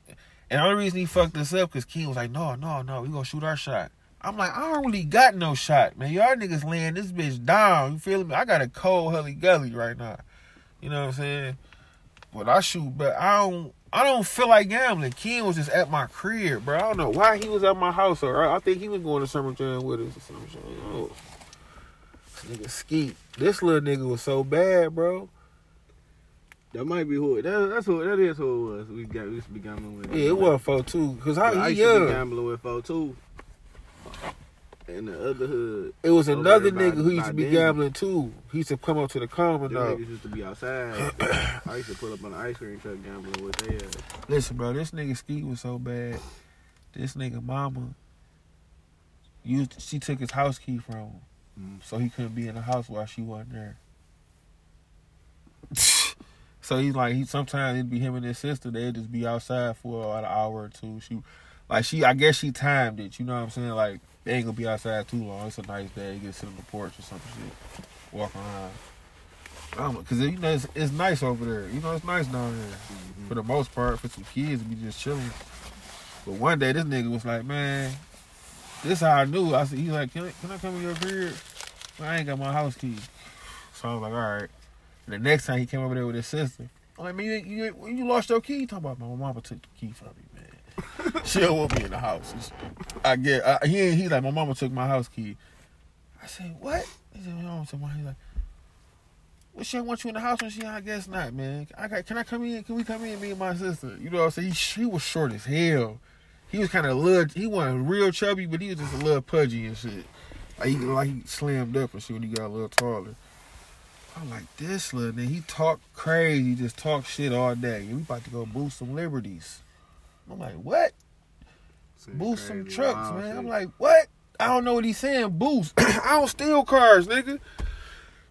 and the only reason he fucked us up because King was like, "No, no, no, we gonna shoot our shot." I'm like, I don't really got no shot, man. Y'all niggas laying this bitch down. You feel me? I got a cold hully gully right now. You know what I'm saying? But I shoot, but I don't. I don't feel like gambling. Ken was just at my crib, bro. I don't know why he was at my house, or I think he was going to summer jam with us or some shit. I don't know. This nigga Skeet. This little nigga was so bad, bro. That might be who. That, that's who. That is who it was. We got. We used to be gambling with. Yeah, it was four two. Cause I how he used to be gambling with four too. In the other hood, It was another there by- nigga who used to be Denny's. gambling too. He used to come up to the common though. niggas used to be outside. I used to pull up on the ice cream truck gambling with they. Uh, Listen, bro, this nigga Skeet was so bad. This nigga mama used she took his house key from him. Mm. So he couldn't be in the house while she wasn't there. so he's like he sometimes it'd be him and his sister, they'd just be outside for an hour or two. She like she I guess she timed it, you know what I'm saying? Like they ain't gonna be outside too long. It's a nice day, you can sit on the porch or some shit. Walk around. Um, cause you know it's, it's nice over there. You know it's nice down there for the most part. For some kids to be just chilling. But one day this nigga was like, man, this how I knew. I said, he's like, can I, can I come in your crib? Well, I ain't got my house key. So I was like, all right. And the next time he came over there with his sister, I'm like, man, you, you, you, you lost your key? He talking about my mama took the key from me, man. she don't want me in the house. It's- I get, I, he, he's like, my mama took my house key. I said, what? He said, my mama took my, he's like, well, she don't want you in the house when she, I guess not, man. I got, can I come in? Can we come in, me and my sister? You know what I'm saying? He, he was short as hell. He was kind of little, he wasn't real chubby, but he was just a little pudgy and shit. Like he, like he slammed up and shit when he got a little taller. I'm like, this little nigga, he talk crazy, he just talk shit all day. We about to go boost some liberties. I'm like, what? Boost some trucks, man. shit. I'm like, what? I don't know what he's saying. Boost. I don't steal cars, nigga.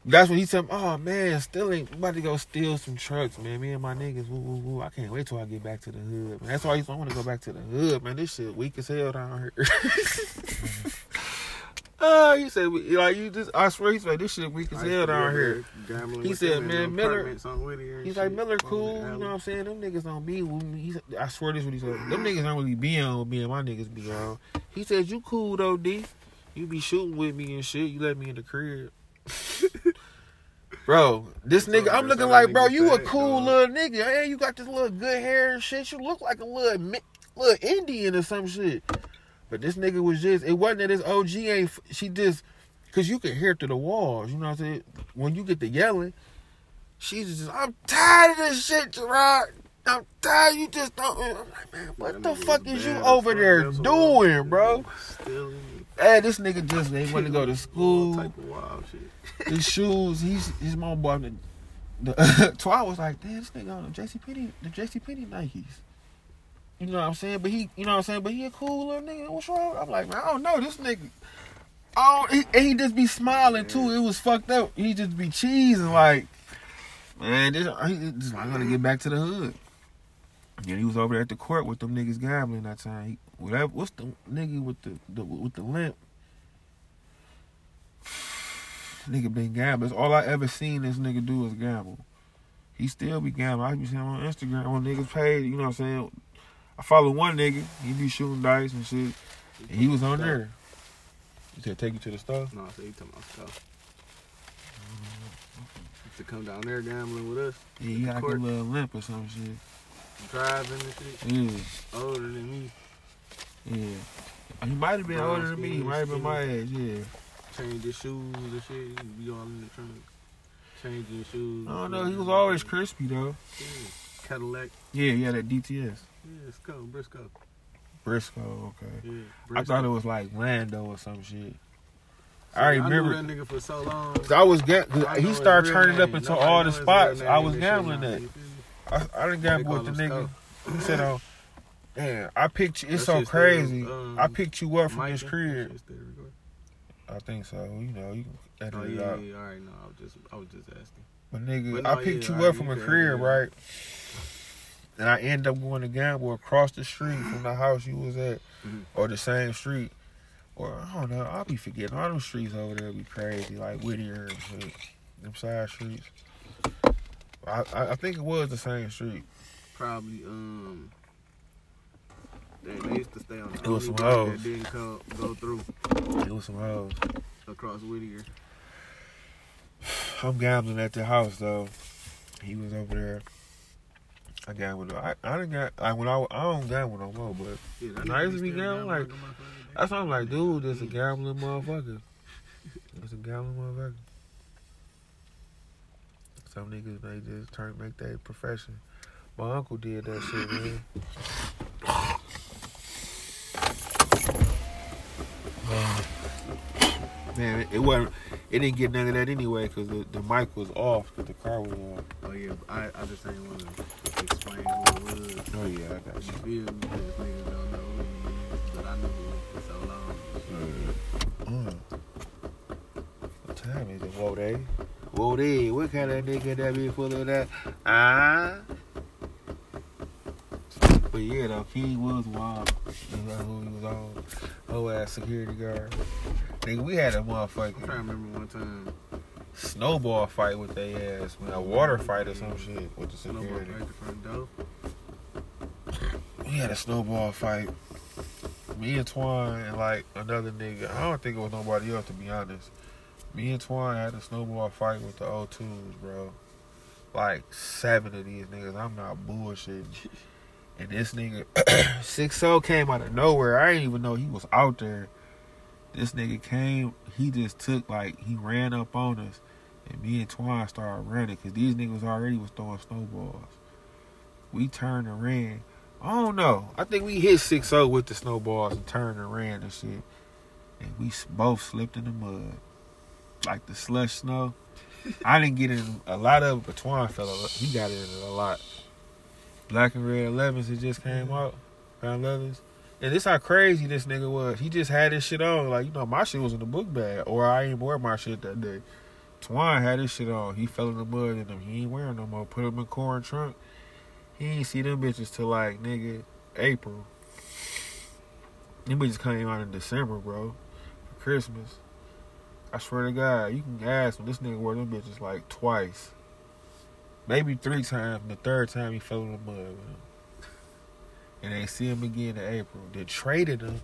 That's when he said, "Oh man, stealing. I'm about to go steal some trucks, man. Me and my niggas. Woo, woo, woo. I can't wait till I get back to the hood, man. That's why I, used to- I want to go back to the hood, man. This shit weak as hell down here." Oh, he said, we- like you just. I swear, he said this shit weak as hell down here. He said, man, Miller- apartments on Whittier and He's like Miller, cool. You know what I'm saying? Them niggas don't be with me. He said, I swear this what he said. Them niggas don't really be on with me and my niggas be on. He said, you cool though, D. You be shooting with me and shit. You let me in the crib. Bro, this nigga, I'm looking like, bro, you a cool little nigga. Hey, you got this little good hair and shit. You look like a little, little Indian or some shit. But this nigga was just, it wasn't that his OG ain't, she just, cause you can hear through the walls. You know what I'm saying? When you get the yelling, she's just, I'm tired of this shit, Gerard. I'm tired. You just don't. I'm like, man, what That the fuck is you over there doing, bro? Stealing. Hey, eh, this nigga just ain't want to go to school. type of wild shit. His shoes, he's his mom bought him the. the Twi was like, damn, this nigga on the JC Penney, the JC Penney Nikes. You know what I'm saying? But he, you know what I'm saying? But he a cool little nigga. What's wrong? I'm like, man, I don't know. This nigga, oh, he, and he just be smiling too. It was fucked up. He just be cheesing like, man, this, he just like, gonna get back to the hood. And he was over there at the court with them niggas gambling that time. He, whatever, what's the nigga with the, the with the limp? Nigga been gambling. All I ever seen this nigga do is gamble. He still be gambling. I be seeing him on Instagram on niggas page. You know what I'm saying? I follow one nigga. He be shooting dice and shit. And he was on there. He said take you to the store. No, I said you talking about stuff. To come down there gambling with us, Yeah, he got like a little limp or some shit. driving and shit, Yeah, older than me, yeah. He might have been Brown older than me. He might have been my age. Yeah. change his shoes and shit. He be all in the trunk, changing shoes. I don't know. He was always crispy though. Yeah. Cadillac. Yeah, he had that DTS. Yeah, it's cool. Briscoe. Briscoe. Okay. Yeah. I thought it was like Lando or some shit. I knew remember. that nigga for so long. I was get. I he started turning up into Nobody all the spots. I was gambling now, that. you feel me? I, I didn't gamble with the nigga. He said, "Oh, damn, I picked you. It's That so crazy. um, I picked you up from Mike, this that crib. shit still recording? I think so. You know, you can edit Oh it out. yeah, all right. No, I was just, I was just asking. But nigga, But I picked yeah, you I- up from a crib, edit it out. right? And I end up going to gamble across the street from the house you was at, Mhm. or the same street, or I don't know. I'll be forgetting all them streets over there. Be crazy, like Whittier and shit. Them side streets. I, I think it was the same street. Probably, um, they, they used to stay on the It was some hoes. that didn't go, go through It was some hoes. across Whittier. I'm gambling at the house though. He was over there. I gambled. I I didn't got. I when I I don't gamble no more, but Yeah, that Nah, I nigga used to be gambling, like. That's why I'm like, dude, this a gambling motherfucker. It's a gambling motherfucker. Some niggas they just turn make that profession. My uncle did that shit, man. Man, uh, man, it, it wasn't. It didn't get none of that anyway because the, the mic was off, but the car was on. Oh yeah, I, I just didn't want to explain who it was. Oh yeah, I got You you. feel me? Because niggas don't know who he but I knew him for so long. Mm. What time is it? Whoa, they. Whoa, they. What kind of nigga that be full of that? Ah. But yeah, though, King was wild. You know who he was on. Whole ass security guard. Nigga, we had a I'm trying to remember one time. snowball fight with their ass, man. A water fight or some shit with the Snowball security. the front door. We had a snowball fight. Me and Twan and like another nigga. I don't think it was nobody else to be honest. Me and Twan had a snowball fight with the O2s, bro. Like seven of these niggas. I'm not bullshitting. And this nigga six O came out of nowhere. I didn't even know he was out there. This nigga came, he just took like he ran up on us. And me and Twan started running because these niggas already was throwing snowballs. We turned and ran. I don't know. I think we hit 6-0 with the snowballs and turned and ran and shit. And we both slipped in the mud. Like the slush snow. I didn't get in a lot of it, but Twan fell a lot. He got in a lot. Black and red 11s, it just came out. Brown leathers. And this how crazy this nigga was. He just had this shit on. Like, you know, my shit was in the book bag. Or I ain't wear my shit that day. Twan had his shit on. He fell in the mud in them. He ain't wearing no more. Put him in corn trunk. He ain't see them bitches till like nigga April. Them bitches came out in December, bro, for Christmas. I swear to God, you can ask him. This nigga wore them bitches like twice, maybe three times. The third time he fell in the mud with. And they see him again in April. They traded him,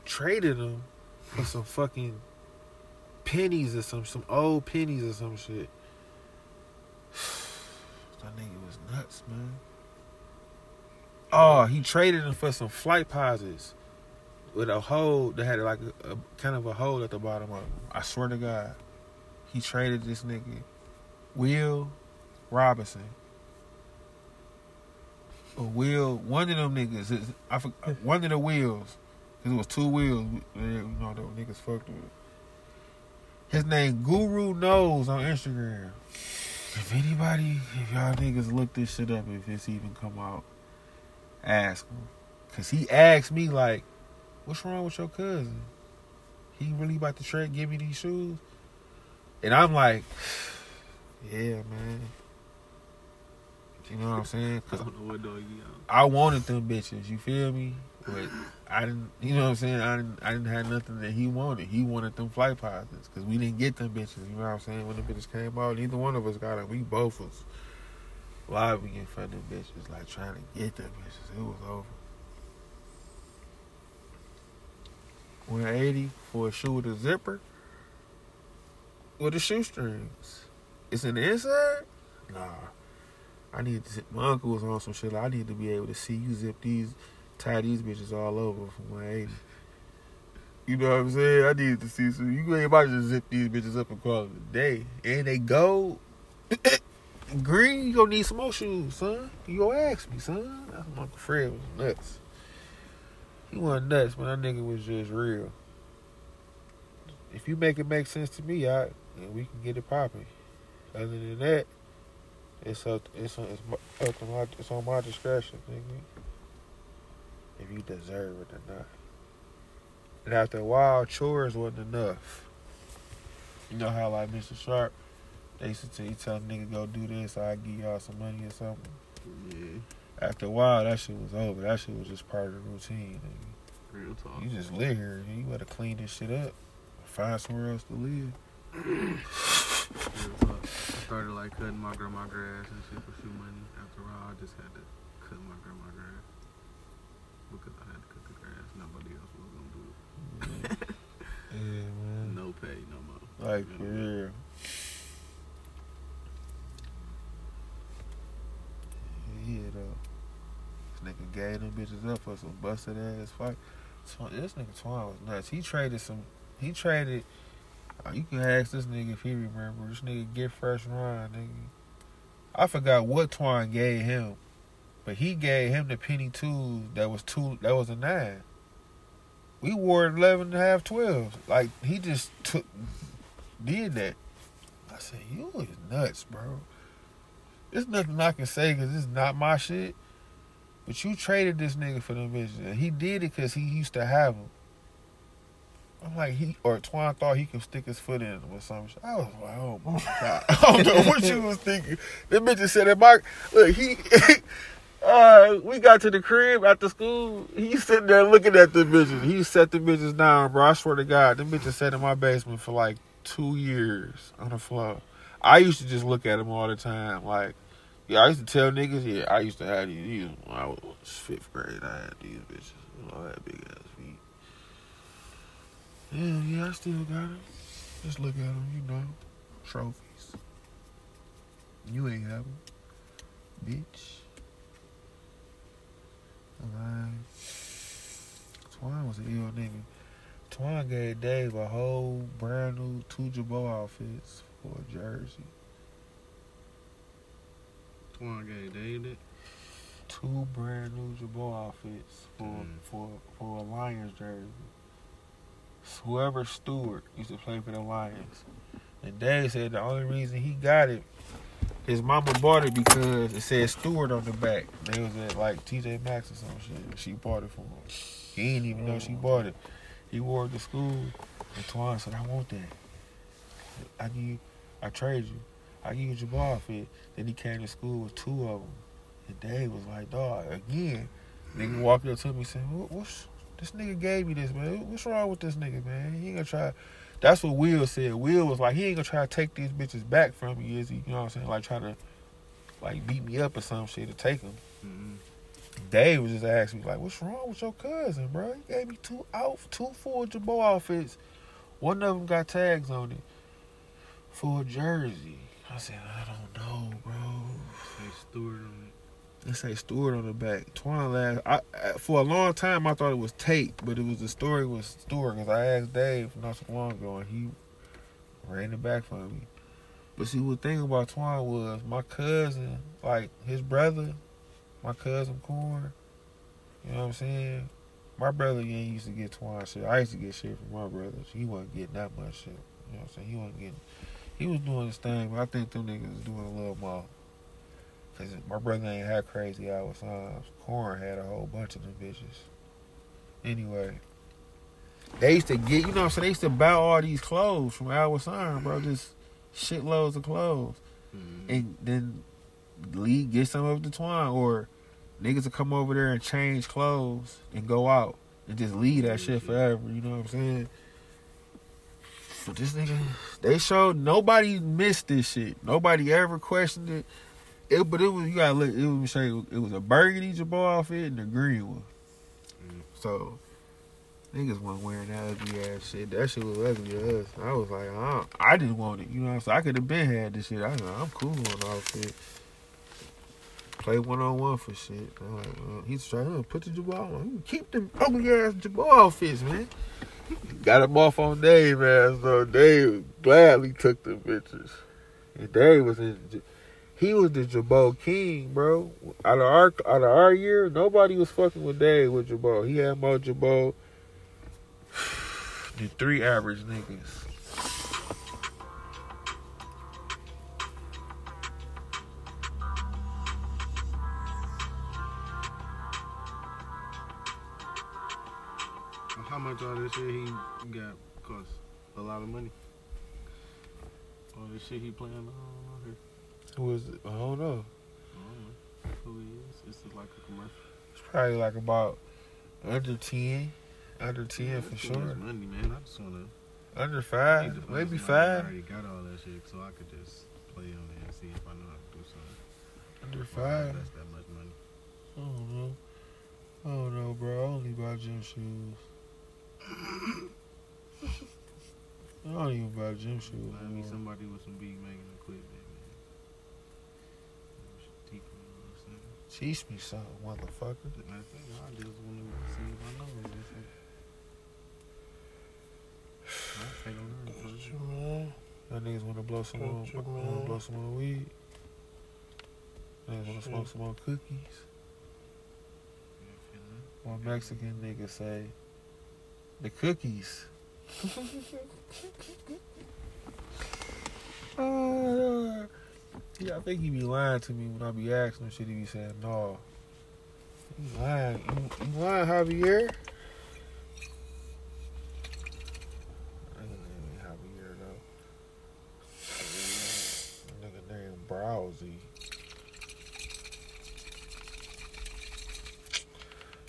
traded him for some fucking pennies or some some old pennies or some shit. That nigga was nuts, man. Oh, he traded him for some Flightposites with a hole that had like a, a kind of a hole at the bottom of them. I swear to God, he traded this nigga Will Robinson. Or wheel. one of them niggas. is- I for, one of the wheels. Cause it was two wheels. You know, the niggas fucked with. His name Guru Knows on Instagram. If anybody, if y'all niggas look this shit up, if it's even come out, ask him. Cause he asked me like, "What's wrong with your cousin? He really about to try to give me these shoes?" And I'm like, "Yeah, man." You know what I'm saying? I Cause don't know what dog you on. I wanted them bitches. You feel me? But I didn't. You know what I'm saying? I didn't. I didn't have nothing that he wanted. He wanted them flight pilots because we didn't get them bitches. You know what I'm saying? When the bitches came out, neither one of us got them. We both was lobbying for them bitches, like trying to get them bitches. It was over. 180 for a shoe with a zipper with the shoestrings. It's in the inside? Nah. I need to, my uncle was on some shit. Like, I need to be able to see you zip these, tie these bitches all over from 180. You know what I'm saying? I needed to see some. You ain't about to just zip these bitches up and call it a day. And they go Green, you gonna need some more shoes, son. You gonna ask me, son. That's my Uncle Fred was nuts. He wasn't nuts, but that nigga was just real. If you make it make sense to me, I we can get it popping. Other than that, it's up. It's on. It's my- up to my. It's on my discretion, nigga. If you deserve it or not. And after a while, chores wasn't enough. You know how like Mr. Sharp, they used to tell you tell a nigga go do this, I give y'all some money or something. Yeah, After a while, that shit was over. That shit was just part of the routine. Nigga. real talk. You just live here. You better clean this shit up. Find somewhere else to live. Real talk. I started like cutting my grandma grass and shit for shoe money. After a while, I just had to cut my grandma grass because I had to cut the grass. Nobody else was gonna do it. Yeah, man. No pay, no more. Like for real. Yeah, though. This nigga gave them bitches up for some busted ass fight. This nigga Twan was nuts. He traded some. He traded. Uh, you can ask this nigga if he remember. This nigga get fresh run, nigga. I forgot what Twan gave him, but he gave him the penny twos that was two. That was a nine. We wore 11 and a half, 12. Like he just took did that. I said, you is nuts, bro. There's nothing I can say because it's not my shit. But you traded this nigga for them bitches. And he did it because he used to have them. I'm like, he, or Twan thought he could stick his foot in or some shit. I was like, oh my God. I don't know what you was thinking. Them bitches said that Mark, look, he, uh, we got to the crib after school. He's sitting there looking at the bitches. He set the bitches down, bro. I swear to God, them bitches sat in my basement for like two years on the floor. I used to just look at them all the time. Like, yeah, I used to tell niggas, yeah, I used to have these. these when I was fifth grade, I had these bitches. I had big ass. Yeah, yeah, I still got them. Just look at them, you know, trophies. You ain't have them, bitch. Alright. Twan was an ill nigga. Twan gave Dave a whole brand new two Jabot outfits for a jersey. Twan gave Dave it. Two brand new Jabot outfits for Mm. for for a Lions jersey. Whoever Stewart used to play for the Lions. And Dave said the only reason he got it, his mama bought it because it said Stewart on the back. They was at like TJ Maxx or some shit. She bought it for him. He didn't even know she bought it. He wore it to school. And Twan said, I want that. I give you, I trade you. I give you ball fit. Then he came to school with two of them. And Dave was like, dog, again. Nigga walked up to me and said, what, what's, this nigga gave me this, man. What's wrong with this nigga, man? He ain't gonna try. That's what Will said. Will was like, he ain't gonna try to take these bitches back from me, is he? You know what I'm saying? Like, try to, like, beat me up or some shit to take them. Mm-hmm. Dave was just asking me, like, what's wrong with your cousin, bro? He gave me two out, two full Jabot outfits. One of them got tags on it for a jersey. I said, I don't know, bro. Say Stewart on It say Stewart on the back. Twan last. I, for a long time, I thought it was Tate, but it was the story was Stewart because I asked Dave not so long ago, and he ran it back for me. But see, what thing about Twan was my cousin, like his brother, my cousin Corn. You know what I'm saying? My brother ain't used to get Twan shit. I used to get shit from my brothers. He wasn't getting that much shit. You know what I'm saying? He wasn't getting. He was doing his thing, but I think them niggas doing a little more. Cause my brother ain't had crazy hours. Uh, Corn had a whole bunch of them bitches. Anyway, they used to get, you know what I'm saying? They used to buy all these clothes from Al Sign, bro. Just shitloads of clothes. Mhm. And then Lee get some of the twine, or niggas will come over there and change clothes and go out and just leave that shit forever. You know what I'm saying? But this nigga, they showed nobody missed this shit. Nobody ever questioned it. It, but it was you gotta look. It was you, it was a burgundy jabot outfit and a green one. Mm. So niggas wasn't wearing that ugly ass shit. That shit was ugly to. I was like, I, I didn't want it. You know I'm saying? I could have been had this shit. I like, I'm cool on outfit. Play one on one for shit. Well, he's trying to put the jabot on. Keep them ugly ass jabot outfits, man. Got him off on Dave man. So Dave gladly took the bitches. And Dave was in. He was the Jabot king, bro. Out of our out of our year, nobody was fucking with Dave with Jabot. He had more Jabot than three average niggas. How much all this shit he got cost? A lot of money. All this shit he playing on here. Who was it? I don't know. I don't know who he is. This is like a commercial. It's probably like about under ten, under ten Yeah, for sure. Money, man. I just wanna. Under five, to maybe somebody that five. already got all that shit, so I could just play on it and see if I know how to do something. Under five. That's that much money. I don't know. I don't know, bro. I only buy gym shoes. I don't even buy gym shoes. I anymore. somebody with some beat making equipment, man. Teach me a little something. Teach me something, motherfucker. I think I just want to see if I know anything. I'll take a learn first. Man, That niggas wanna blow some more, wanna blow some more weed. Niggas wanna smoke some more cookies. Yeah. One Mexican nigga say, the cookies. uh, yeah, I think he be lying to me when I be asking him shit. He be saying, no. You lying. You, you lying, Javier? Browsy.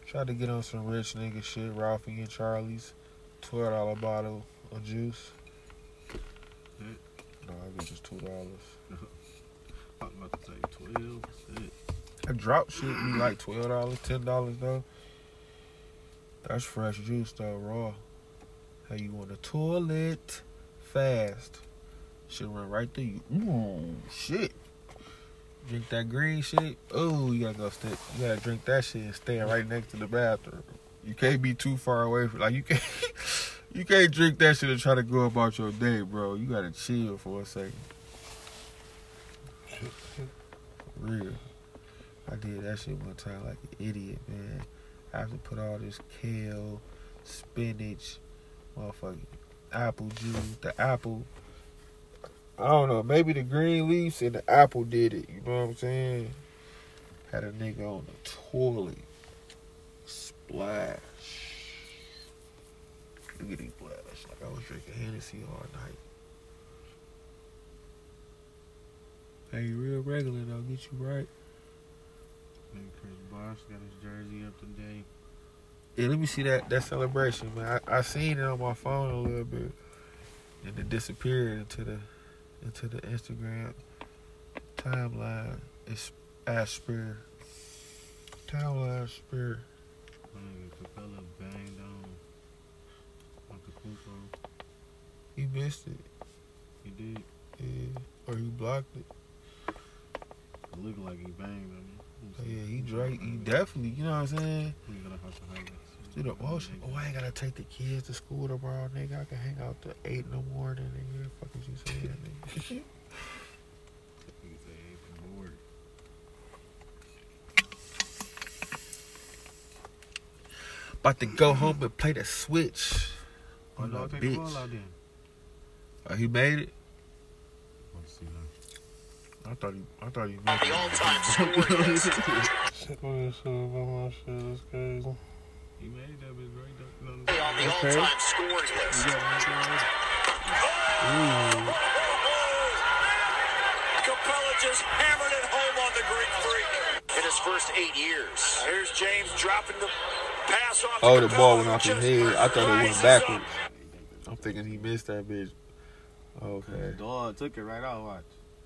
Tried to get on some rich nigga shit, Ralphie and Charlie's. Twelve dollar bottle of juice. No, I get just two dollars. I was about to say 12. A drop shit be like twelve dollars, ten dollars though. That's fresh juice though, raw. How you on the toilet fast? Shit run right through you. Ooh, shit. Drink that green shit. Oh, you gotta go stay. You gotta drink that shit and stay right next to the bathroom. You can't be too far away from. Like you can't. You can't drink that shit and try to go about your day, bro. You gotta chill for a second. Real. I did that shit one time like an idiot, man. I have to put all this kale, spinach, motherfucking apple juice, the apple. I don't know, maybe the green leaves and the apple did it. You know what I'm saying? Had a nigga on the toilet. Splash. Look at these splash. Like I was drinking Hennessy all night. Hey, real regular though, get you right. Nigga Chris Bosh got his jersey up today. Yeah, let me see that that celebration, man. I, I seen it on my phone a little bit, and it disappeared into the into the Instagram timeline. It's Ash Spear. Timeline Spear. My nigga Capela banged on. With the He missed it, He did. yeah, or he blocked it. It looked like he banged on me. Oh, yeah, he Drake. He definitely, you know what I'm saying. We gotta have to highlights. Do the motion. Oh, I ain't gotta take the kids to school tomorrow, nigga. I can hang out till eight in the morning, nigga. Fuck is you saying, nigga? He said, "Hey, I'm bored." About to go home and play the Switch. Dog the bitch. ball out then? Oh, he made it. Let's see now. I thought he, I thought he On missed the all-time scoring list. Check what this shit about my shit. That's crazy. He made that bitch right there. No, no, On the Okay. all-time scoring list. You got anything else? Capela just hammered it home on the Greek freak in his first eight years. Here's James dropping the pass off. to Oh, the ball went off his head. I thought it went rises backwards. up. I'm thinking he missed that bitch. Okay. Dog took it right out. Watch.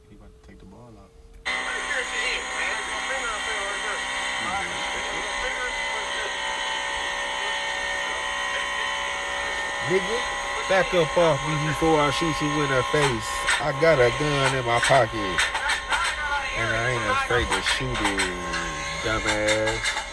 He about to take the ball out. Nigga, back up off me before I shoot you in the face. I got a gun in my pocket. And I ain't afraid to shoot it, dumbass.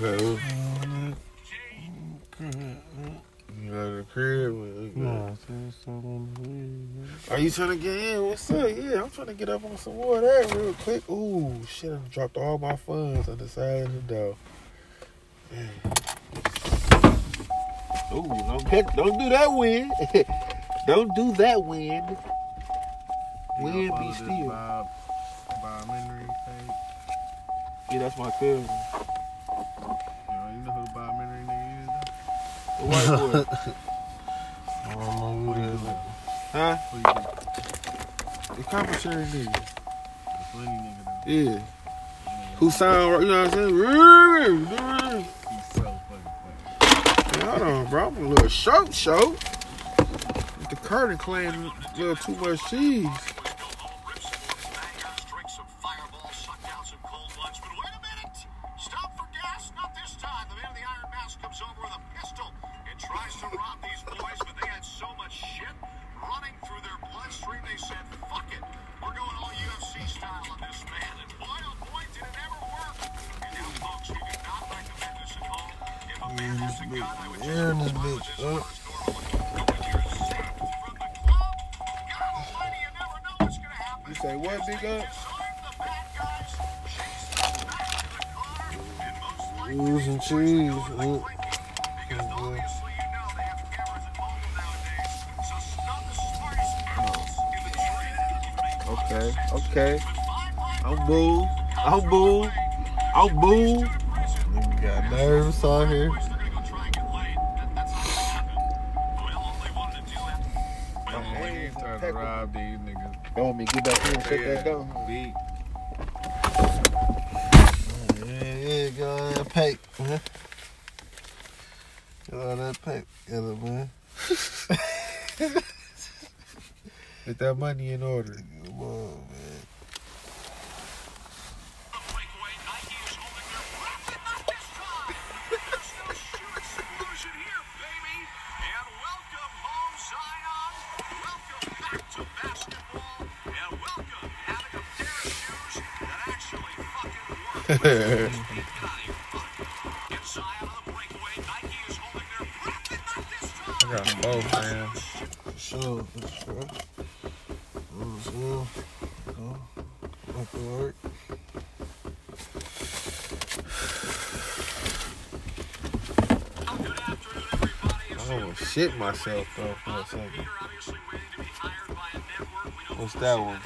So, you know the crib. man. Nah, say something weird. Are you trying to get in? What's up? Yeah, I'm trying to get up on some more of that real quick. Ooh, shit, I dropped all my funds on the side of the door. Ooh, don't, get, don't do that wind. don't do that wind. Wind be still. Bob, Bob Henry page. Yeah, that's my cousin. White boy. I don't know who that is. huh? Think? The commentary nigga. The funny nigga. Yeah. Who sound, you know what I'm saying? He's so fucking funny. Hold on, bro. I'm a little short, short. The curtain claim a little too much cheese. You say what, big up? Losing cheese. huh? Okay, okay. I'm boo. I'm boo. I'm boo. Nigga got nerves out here. I'm waiting to rob these niggas. You want me get back in and shut that Yeah, down? beat. Yeah, yeah, get all that paper, man. Get all that paper together, man. Get that money in order. Come on, man. I got them both, man. For sure, for sure. For sure. Go. Make it work. I almost shit myself though for a second. What's that one?